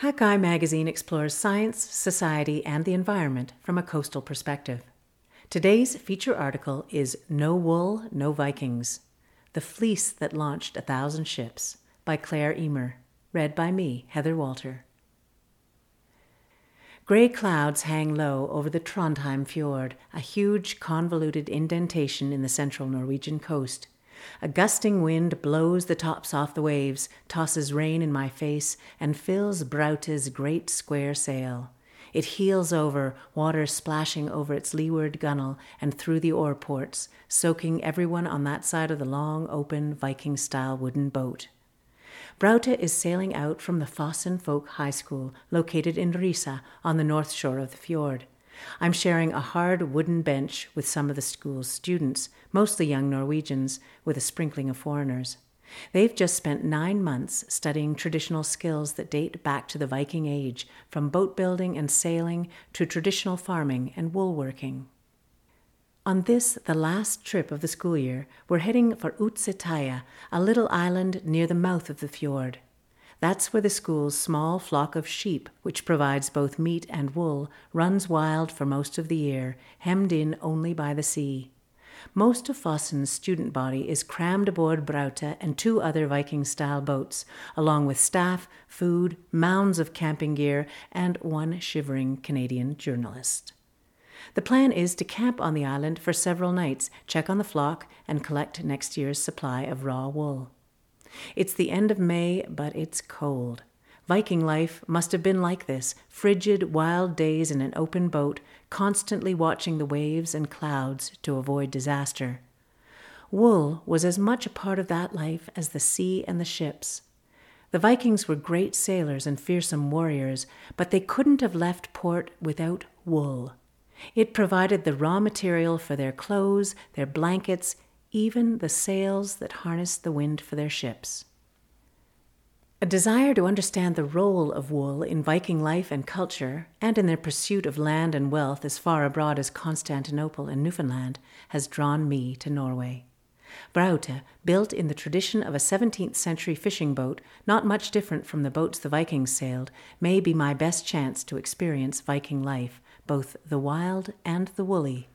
Hakai magazine explores science, society, and the environment from a coastal perspective. Today's feature article is No Wool, No Vikings The Fleece That Launched a Thousand Ships by Claire Eamer. Read by me, Heather Walter. Grey clouds hang low over the Trondheim fjord, a huge convoluted indentation in the central Norwegian coast. A gusting wind blows the tops off the waves, tosses rain in my face, and fills Braute's great square sail. It heels over, water splashing over its leeward gunwale and through the oar ports, soaking everyone on that side of the long, open, Viking style wooden boat. Braute is sailing out from the Fosen Folk High School, located in Rissa on the north shore of the fjord. I'm sharing a hard wooden bench with some of the school's students, mostly young Norwegians, with a sprinkling of foreigners. They've just spent nine months studying traditional skills that date back to the Viking Age, from boat building and sailing to traditional farming and wool working. On this, the last trip of the school year, we're heading for Utsetaja, a little island near the mouth of the fjord. That's where the school's small flock of sheep, which provides both meat and wool, runs wild for most of the year, hemmed in only by the sea. Most of Fosen's student body is crammed aboard Braute and two other Viking style boats, along with staff, food, mounds of camping gear, and one shivering Canadian journalist. The plan is to camp on the island for several nights, check on the flock, and collect next year's supply of raw wool. It's the end of May, but it's cold. Viking life must have been like this frigid, wild days in an open boat, constantly watching the waves and clouds to avoid disaster. Wool was as much a part of that life as the sea and the ships. The Vikings were great sailors and fearsome warriors, but they couldn't have left port without wool. It provided the raw material for their clothes, their blankets, even the sails that harnessed the wind for their ships. A desire to understand the role of wool in Viking life and culture, and in their pursuit of land and wealth as far abroad as Constantinople and Newfoundland, has drawn me to Norway. Braute, built in the tradition of a 17th century fishing boat, not much different from the boats the Vikings sailed, may be my best chance to experience Viking life, both the wild and the woolly.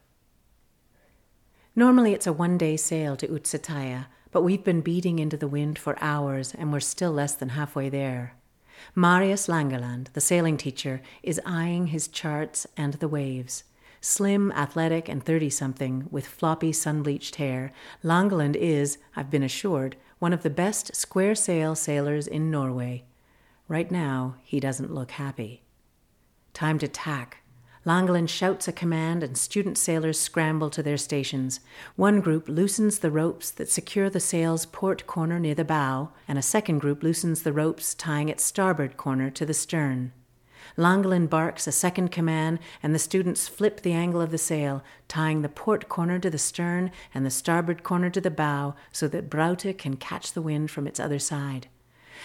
Normally it's a one day sail to Utsetaja, but we've been beating into the wind for hours and we're still less than halfway there. Marius Langeland, the sailing teacher, is eyeing his charts and the waves. Slim, athletic, and 30 something, with floppy, sun bleached hair, Langeland is, I've been assured, one of the best square sail sailors in Norway. Right now, he doesn't look happy. Time to tack, Langeland shouts a command, and student sailors scramble to their stations. One group loosens the ropes that secure the sail's port corner near the bow, and a second group loosens the ropes tying its starboard corner to the stern. Langeland barks a second command, and the students flip the angle of the sail, tying the port corner to the stern and the starboard corner to the bow so that Braute can catch the wind from its other side.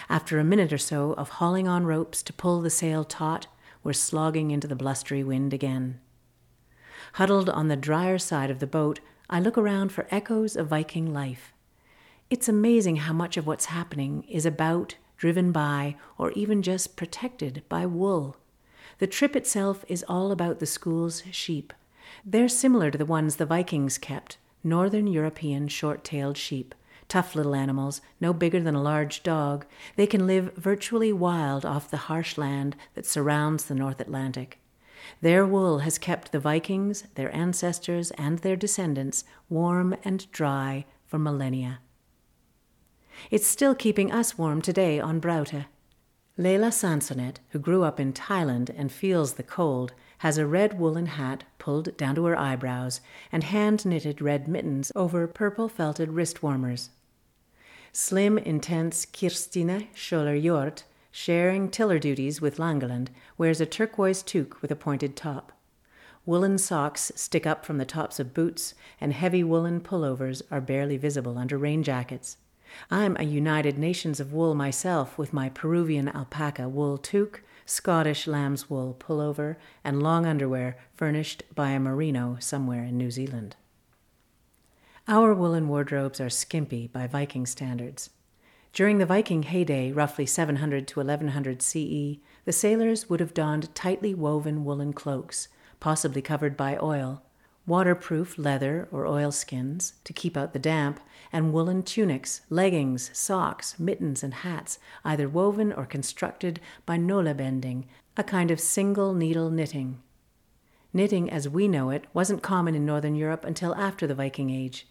After a minute or so of hauling on ropes to pull the sail taut, were slogging into the blustery wind again. Huddled on the drier side of the boat, I look around for echoes of Viking life. It's amazing how much of what's happening is about, driven by, or even just protected by wool. The trip itself is all about the school's sheep. They're similar to the ones the Vikings kept, northern European short tailed sheep tough little animals, no bigger than a large dog, they can live virtually wild off the harsh land that surrounds the North Atlantic. Their wool has kept the Vikings, their ancestors, and their descendants warm and dry for millennia. It's still keeping us warm today on Braute. Leila Sansonet, who grew up in Thailand and feels the cold, has a red woolen hat pulled down to her eyebrows and hand knitted red mittens over purple felted wrist warmers. Slim, intense Kirstine Scholler Hjort, sharing tiller duties with Langeland, wears a turquoise toque with a pointed top. Woolen socks stick up from the tops of boots, and heavy woolen pullovers are barely visible under rain jackets. I'm a United Nations of wool myself with my Peruvian alpaca wool toque, Scottish lamb's wool pullover, and long underwear furnished by a merino somewhere in New Zealand. Our woolen wardrobes are skimpy by Viking standards. During the Viking heyday, roughly 700 to 1100 CE, the sailors would have donned tightly woven woolen cloaks, possibly covered by oil, waterproof leather or oilskins to keep out the damp, and woolen tunics, leggings, socks, mittens, and hats, either woven or constructed by nålbinding, a kind of single needle knitting. Knitting as we know it wasn't common in Northern Europe until after the Viking Age.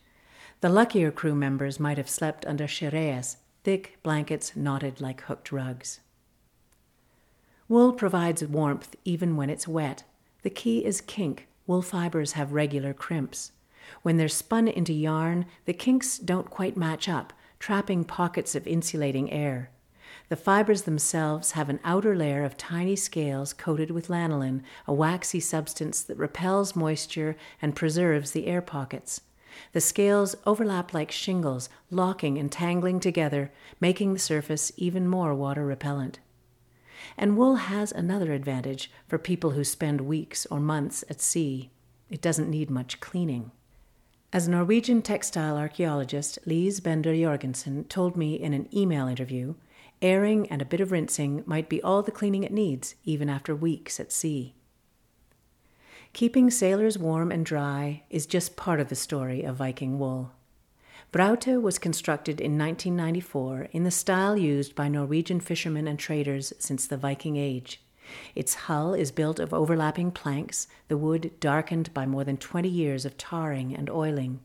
The luckier crew members might have slept under shireyas, thick blankets knotted like hooked rugs. Wool provides warmth even when it's wet. The key is kink. Wool fibers have regular crimps. When they're spun into yarn, the kinks don't quite match up, trapping pockets of insulating air. The fibers themselves have an outer layer of tiny scales coated with lanolin, a waxy substance that repels moisture and preserves the air pockets. The scales overlap like shingles, locking and tangling together, making the surface even more water repellent. And wool has another advantage for people who spend weeks or months at sea it doesn't need much cleaning. As Norwegian textile archaeologist Lise Bender Jorgensen told me in an email interview, airing and a bit of rinsing might be all the cleaning it needs, even after weeks at sea. Keeping sailors warm and dry is just part of the story of Viking wool. Braute was constructed in 1994 in the style used by Norwegian fishermen and traders since the Viking Age. Its hull is built of overlapping planks, the wood darkened by more than 20 years of tarring and oiling.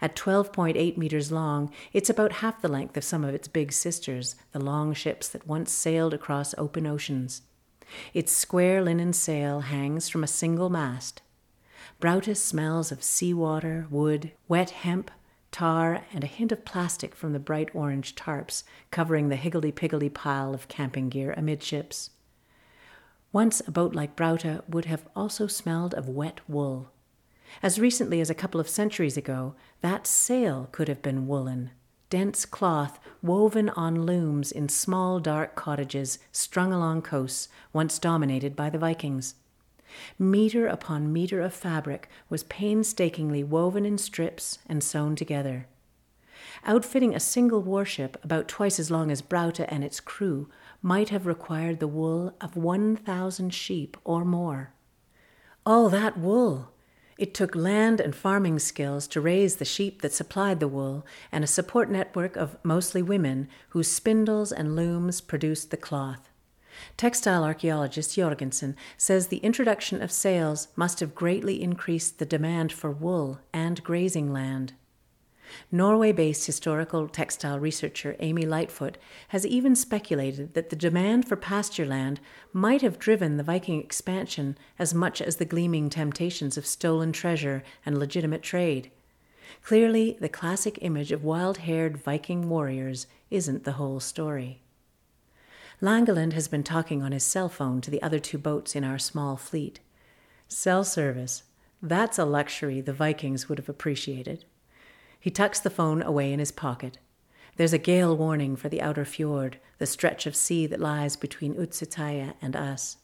At 12.8 meters long, it's about half the length of some of its big sisters, the long ships that once sailed across open oceans. Its square linen sail hangs from a single mast. Braute smells of seawater, wood, wet hemp, tar, and a hint of plastic from the bright orange tarps covering the higgledy piggledy pile of camping gear amidships. Once a boat like Braute would have also smelled of wet wool. As recently as a couple of centuries ago, that sail could have been woolen, dense cloth woven on looms in small dark cottages strung along coasts once dominated by the Vikings. Meter upon meter of fabric was painstakingly woven in strips and sewn together. Outfitting a single warship about twice as long as Braute and its crew might have required the wool of 1,000 sheep or more. All that wool! It took land and farming skills to raise the sheep that supplied the wool and a support network of mostly women whose spindles and looms produced the cloth. Textile archaeologist Jorgensen says the introduction of sails must have greatly increased the demand for wool and grazing land. Norway based historical textile researcher Amy Lightfoot has even speculated that the demand for pasture land might have driven the Viking expansion as much as the gleaming temptations of stolen treasure and legitimate trade. Clearly, the classic image of wild haired Viking warriors isn't the whole story. Langeland has been talking on his cell phone to the other two boats in our small fleet. Cell service. That's a luxury the Vikings would have appreciated. He tucks the phone away in his pocket. There's a gale warning for the outer fjord, the stretch of sea that lies between Utsitaya and us.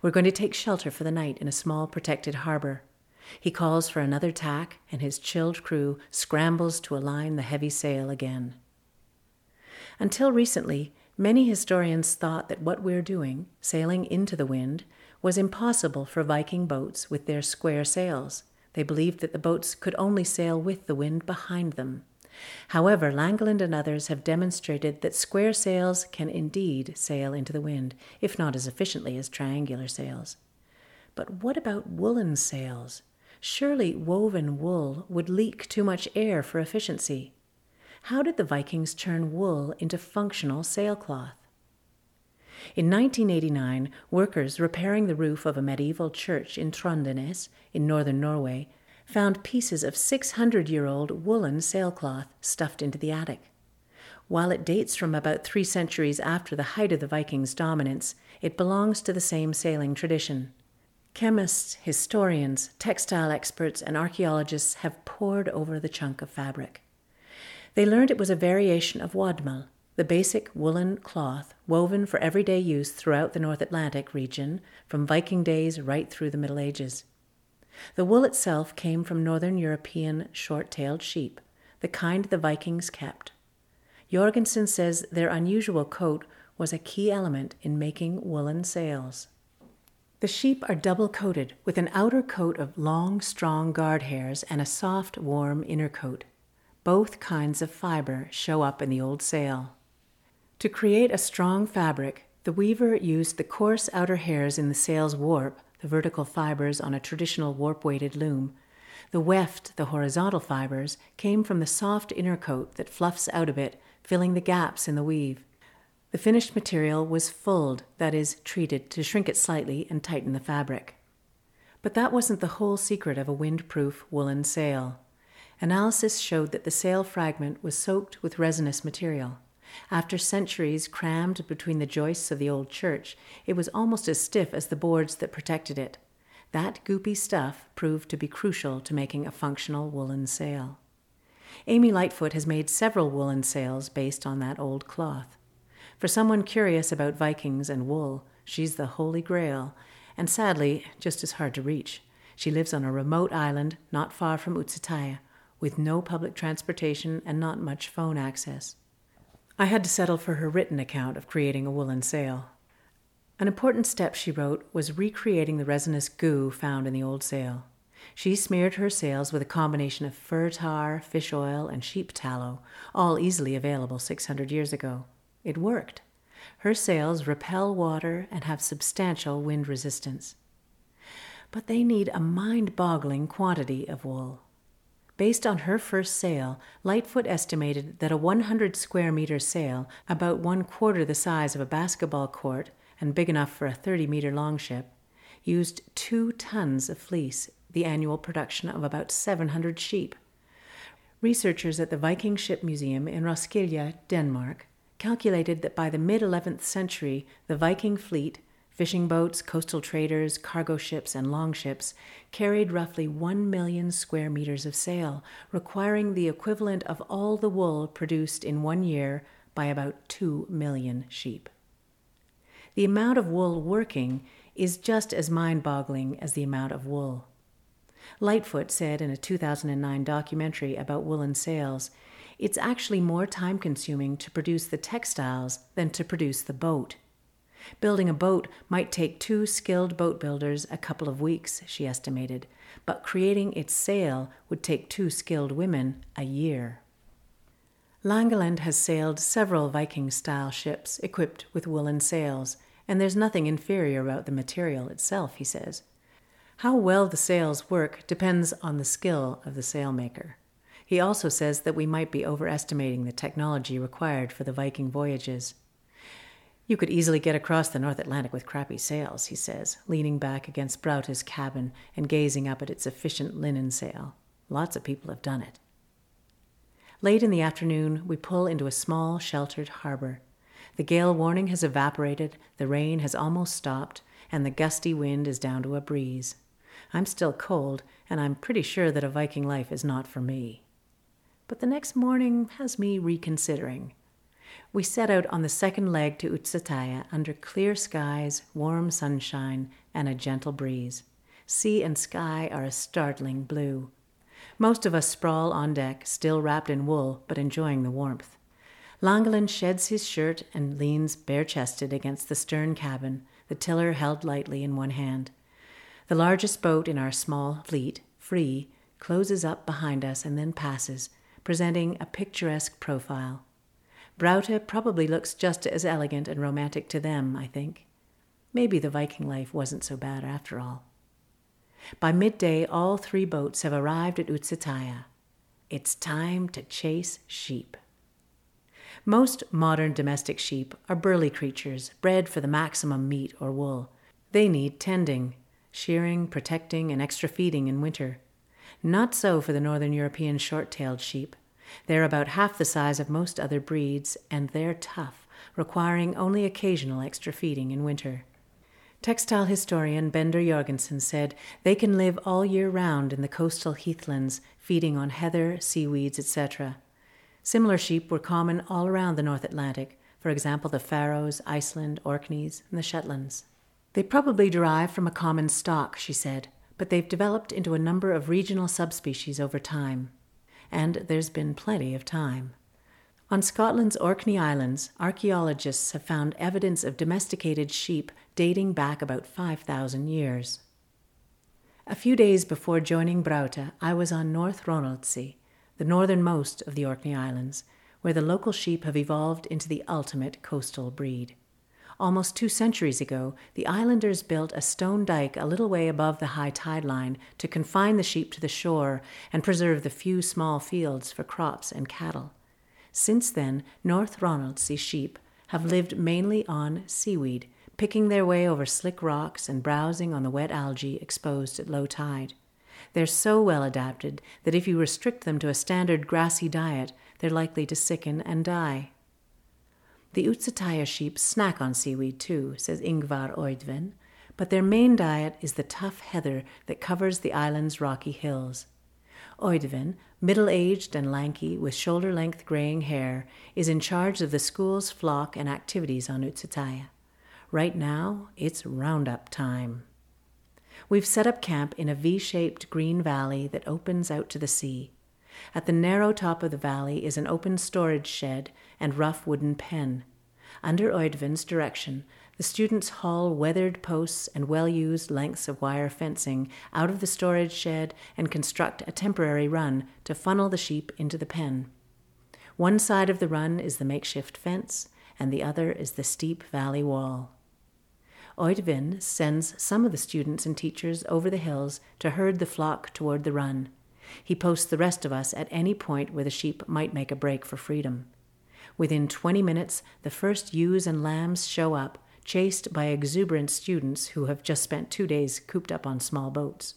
We're going to take shelter for the night in a small protected harbor. He calls for another tack, and his chilled crew scrambles to align the heavy sail again. Until recently, Many historians thought that what we're doing, sailing into the wind, was impossible for Viking boats with their square sails. They believed that the boats could only sail with the wind behind them. However, Langeland and others have demonstrated that square sails can indeed sail into the wind, if not as efficiently as triangular sails. But what about woolen sails? Surely woven wool would leak too much air for efficiency. How did the Vikings turn wool into functional sailcloth? In 1989, workers repairing the roof of a medieval church in Trondenes, in northern Norway, found pieces of 600 year old woolen sailcloth stuffed into the attic. While it dates from about three centuries after the height of the Vikings' dominance, it belongs to the same sailing tradition. Chemists, historians, textile experts, and archaeologists have pored over the chunk of fabric. They learned it was a variation of wadmal, the basic woolen cloth woven for everyday use throughout the North Atlantic region from Viking days right through the Middle Ages. The wool itself came from northern European short tailed sheep, the kind the Vikings kept. Jorgensen says their unusual coat was a key element in making woolen sails. The sheep are double coated with an outer coat of long, strong guard hairs and a soft, warm inner coat. Both kinds of fiber show up in the old sail. To create a strong fabric, the weaver used the coarse outer hairs in the sail's warp, the vertical fibers on a traditional warp weighted loom. The weft, the horizontal fibers, came from the soft inner coat that fluffs out a bit, filling the gaps in the weave. The finished material was fulled, that is, treated to shrink it slightly and tighten the fabric. But that wasn't the whole secret of a windproof woolen sail. Analysis showed that the sail fragment was soaked with resinous material. After centuries crammed between the joists of the old church, it was almost as stiff as the boards that protected it. That goopy stuff proved to be crucial to making a functional woolen sail. Amy Lightfoot has made several woolen sails based on that old cloth. For someone curious about Vikings and wool, she's the holy grail, and sadly, just as hard to reach. She lives on a remote island not far from Utsutaya, with no public transportation and not much phone access. I had to settle for her written account of creating a woolen sail. An important step, she wrote, was recreating the resinous goo found in the old sail. She smeared her sails with a combination of fir tar, fish oil, and sheep tallow, all easily available 600 years ago. It worked. Her sails repel water and have substantial wind resistance. But they need a mind boggling quantity of wool. Based on her first sail, Lightfoot estimated that a 100 square meter sail, about one quarter the size of a basketball court and big enough for a 30 meter longship, used two tons of fleece, the annual production of about 700 sheep. Researchers at the Viking Ship Museum in Roskilde, Denmark, calculated that by the mid 11th century, the Viking fleet, fishing boats, coastal traders, cargo ships, and longships, carried roughly 1 million square meters of sail, requiring the equivalent of all the wool produced in one year by about 2 million sheep. The amount of wool working is just as mind boggling as the amount of wool. Lightfoot said in a 2009 documentary about woolen sails it's actually more time consuming to produce the textiles than to produce the boat. Building a boat might take two skilled boat builders a couple of weeks, she estimated, but creating its sail would take two skilled women a year. Langeland has sailed several Viking style ships equipped with woolen sails, and there's nothing inferior about the material itself, he says. How well the sails work depends on the skill of the sailmaker. He also says that we might be overestimating the technology required for the Viking voyages. You could easily get across the North Atlantic with crappy sails, he says, leaning back against Braute's cabin and gazing up at its efficient linen sail. Lots of people have done it. Late in the afternoon, we pull into a small, sheltered harbor. The gale warning has evaporated, the rain has almost stopped, and the gusty wind is down to a breeze. I'm still cold, and I'm pretty sure that a Viking life is not for me but the next morning has me reconsidering. We set out on the second leg to Utsutaya under clear skies, warm sunshine, and a gentle breeze. Sea and sky are a startling blue. Most of us sprawl on deck, still wrapped in wool, but enjoying the warmth. Langeland sheds his shirt and leans bare chested against the stern cabin, the tiller held lightly in one hand. The largest boat in our small fleet, Free, closes up behind us and then passes, presenting a picturesque profile. Braute probably looks just as elegant and romantic to them, I think. Maybe the Viking life wasn't so bad after all. By midday, all three boats have arrived at Utsutaya. It's time to chase sheep. Most modern domestic sheep are burly creatures bred for the maximum meat or wool. They need tending, shearing, protecting, and extra feeding in winter. Not so for the northern European short tailed sheep. They're about half the size of most other breeds, and they're tough, requiring only occasional extra feeding in winter. Textile historian Bender Jorgensen said they can live all year round in the coastal heathlands, feeding on heather, seaweeds, etc. Similar sheep were common all around the North Atlantic, for example, the Faroes, Iceland, Orkneys, and the Shetlands. They probably derive from a common stock, she said, but they've developed into a number of regional subspecies over time. And there's been plenty of time. On Scotland's Orkney Islands, archaeologists have found evidence of domesticated sheep dating back about 5,000 years. A few days before joining Braute, I was on North Ronaldsay, the northernmost of the Orkney Islands, where the local sheep have evolved into the ultimate coastal breed. Almost two centuries ago, the islanders built a stone dike a little way above the high tide line to confine the sheep to the shore and preserve the few small fields for crops and cattle. Since then, North Ronaldsay sheep have lived mainly on seaweed, picking their way over slick rocks and browsing on the wet algae exposed at low tide. They're so well adapted that if you restrict them to a standard grassy diet, they're likely to sicken and die. The Utsataya sheep snack on seaweed too, says Ingvar Oidven, but their main diet is the tough heather that covers the island's rocky hills. Oidven, middle aged and lanky, with shoulder length graying hair, is in charge of the school's flock and activities on Utsataya. Right now, it's roundup time. We've set up camp in a V shaped green valley that opens out to the sea. At the narrow top of the valley is an open storage shed and rough wooden pen. Under Oidvin's direction, the students haul weathered posts and well used lengths of wire fencing out of the storage shed and construct a temporary run to funnel the sheep into the pen. One side of the run is the makeshift fence, and the other is the steep valley wall. Oidvin sends some of the students and teachers over the hills to herd the flock toward the run. He posts the rest of us at any point where the sheep might make a break for freedom. Within 20 minutes, the first ewes and lambs show up, chased by exuberant students who have just spent two days cooped up on small boats.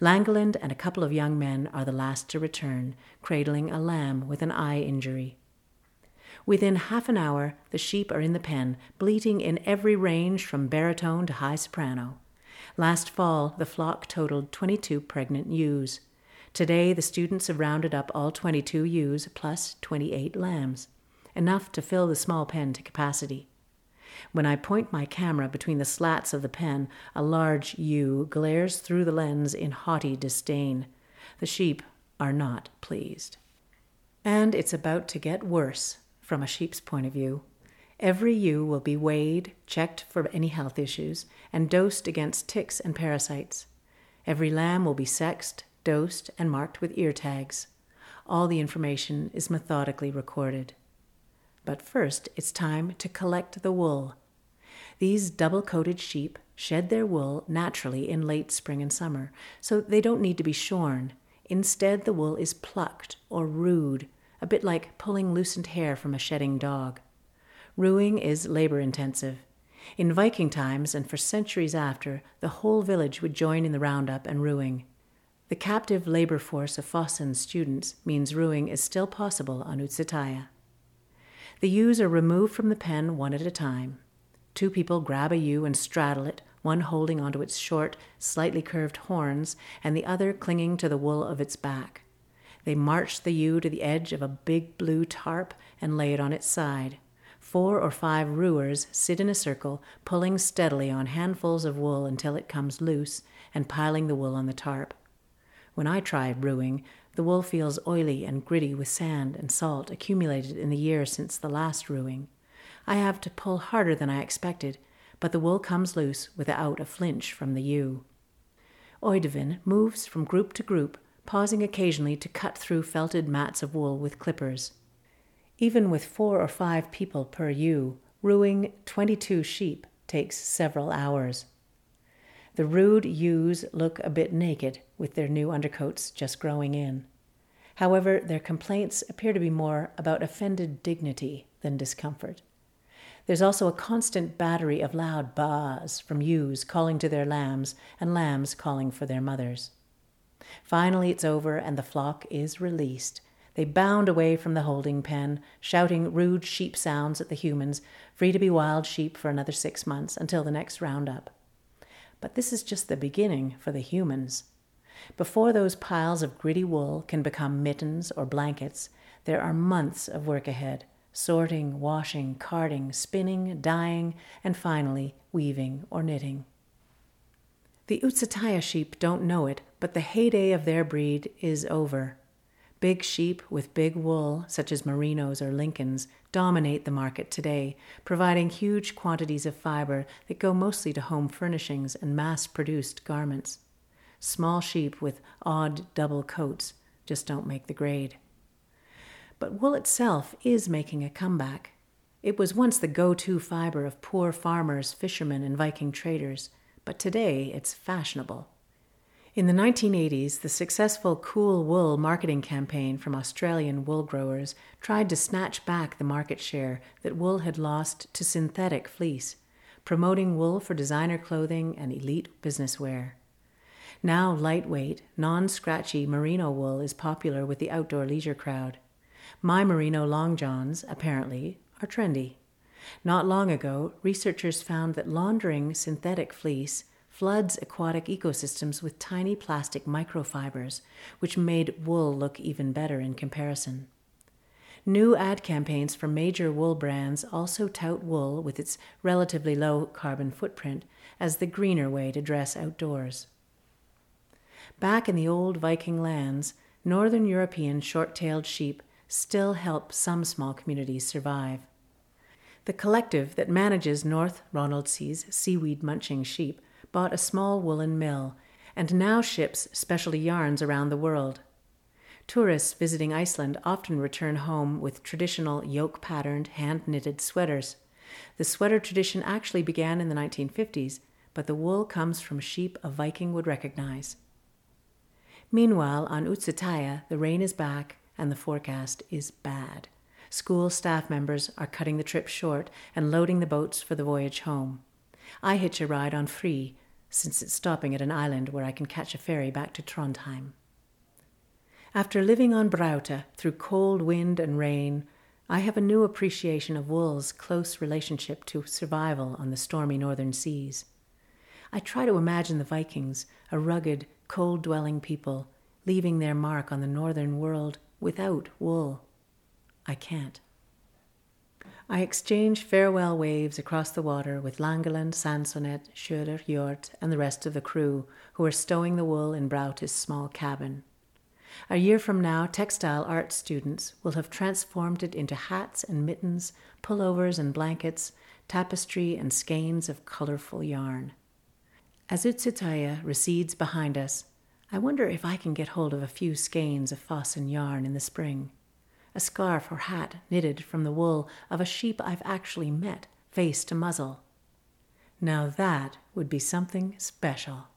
Langeland and a couple of young men are the last to return, cradling a lamb with an eye injury. Within half an hour, the sheep are in the pen, bleating in every range from baritone to high soprano. Last fall, the flock totaled 22 pregnant ewes. Today, the students have rounded up all 22 ewes plus 28 lambs, enough to fill the small pen to capacity. When I point my camera between the slats of the pen, a large ewe glares through the lens in haughty disdain. The sheep are not pleased. And it's about to get worse from a sheep's point of view. Every ewe will be weighed, checked for any health issues, and dosed against ticks and parasites. Every lamb will be sexed, dosed, and marked with ear tags. All the information is methodically recorded. But first, it's time to collect the wool. These double coated sheep shed their wool naturally in late spring and summer, so they don't need to be shorn. Instead, the wool is plucked or rooed, a bit like pulling loosened hair from a shedding dog. Rooing is labor intensive. In Viking times and for centuries after, the whole village would join in the roundup and rooing. The captive labor force of Fosen's students means rooing is still possible on Utsataya. The ewes are removed from the pen one at a time. Two people grab a ewe and straddle it, one holding onto its short, slightly curved horns, and the other clinging to the wool of its back. They march the ewe to the edge of a big blue tarp and lay it on its side. Four or five rooers sit in a circle, pulling steadily on handfuls of wool until it comes loose, and piling the wool on the tarp. When I try rooing, the wool feels oily and gritty with sand and salt accumulated in the year since the last rooing. I have to pull harder than I expected, but the wool comes loose without a flinch from the ewe. Oidvin moves from group to group, pausing occasionally to cut through felted mats of wool with clippers. Even with four or five people per ewe, rooing 22 sheep takes several hours. The rude ewes look a bit naked, with their new undercoats just growing in. However, their complaints appear to be more about offended dignity than discomfort. There's also a constant battery of loud baas from ewes calling to their lambs and lambs calling for their mothers. Finally, it's over and the flock is released. They bound away from the holding pen, shouting rude sheep sounds at the humans, free to be wild sheep for another six months until the next roundup. But this is just the beginning for the humans. Before those piles of gritty wool can become mittens or blankets, there are months of work ahead sorting, washing, carding, spinning, dyeing, and finally weaving or knitting. The Utsataya sheep don't know it, but the heyday of their breed is over. Big sheep with big wool, such as Merinos or Lincolns, dominate the market today, providing huge quantities of fiber that go mostly to home furnishings and mass produced garments. Small sheep with odd double coats just don't make the grade. But wool itself is making a comeback. It was once the go to fiber of poor farmers, fishermen, and Viking traders, but today it's fashionable. In the 1980s, the successful Cool Wool marketing campaign from Australian wool growers tried to snatch back the market share that wool had lost to synthetic fleece, promoting wool for designer clothing and elite business wear. Now, lightweight, non scratchy merino wool is popular with the outdoor leisure crowd. My merino long johns, apparently, are trendy. Not long ago, researchers found that laundering synthetic fleece floods aquatic ecosystems with tiny plastic microfibers, which made wool look even better in comparison. New ad campaigns for major wool brands also tout wool with its relatively low carbon footprint as the greener way to dress outdoors. Back in the old Viking lands, northern European short tailed sheep still help some small communities survive. The collective that manages North Ronaldsay's seaweed munching sheep bought a small woolen mill and now ships specialty yarns around the world. Tourists visiting Iceland often return home with traditional yoke patterned, hand knitted sweaters. The sweater tradition actually began in the 1950s, but the wool comes from sheep a Viking would recognize. Meanwhile, on Utsutaya, the rain is back and the forecast is bad. School staff members are cutting the trip short and loading the boats for the voyage home. I hitch a ride on Free, since it's stopping at an island where I can catch a ferry back to Trondheim. After living on Braute through cold wind and rain, I have a new appreciation of wool's close relationship to survival on the stormy northern seas. I try to imagine the Vikings, a rugged, cold dwelling people, leaving their mark on the northern world without wool. I can't. I exchange farewell waves across the water with Langeland, Sansonet, Schöler, Hjort, and the rest of the crew who are stowing the wool in Braute's small cabin. A year from now, textile art students will have transformed it into hats and mittens, pullovers and blankets, tapestry and skeins of colorful yarn. As Utsutaya recedes behind us, I wonder if I can get hold of a few skeins of Fosen yarn in the spring a scarf or hat knitted from the wool of a sheep I've actually met, face to muzzle. Now that would be something special.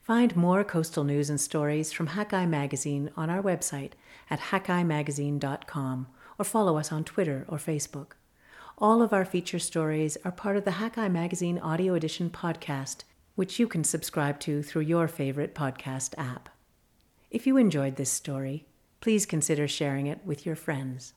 Find more coastal news and stories from Hakai Magazine on our website at hakaimagazine.com or follow us on Twitter or Facebook. All of our feature stories are part of the Hakai Magazine Audio Edition podcast, which you can subscribe to through your favorite podcast app. If you enjoyed this story, please consider sharing it with your friends.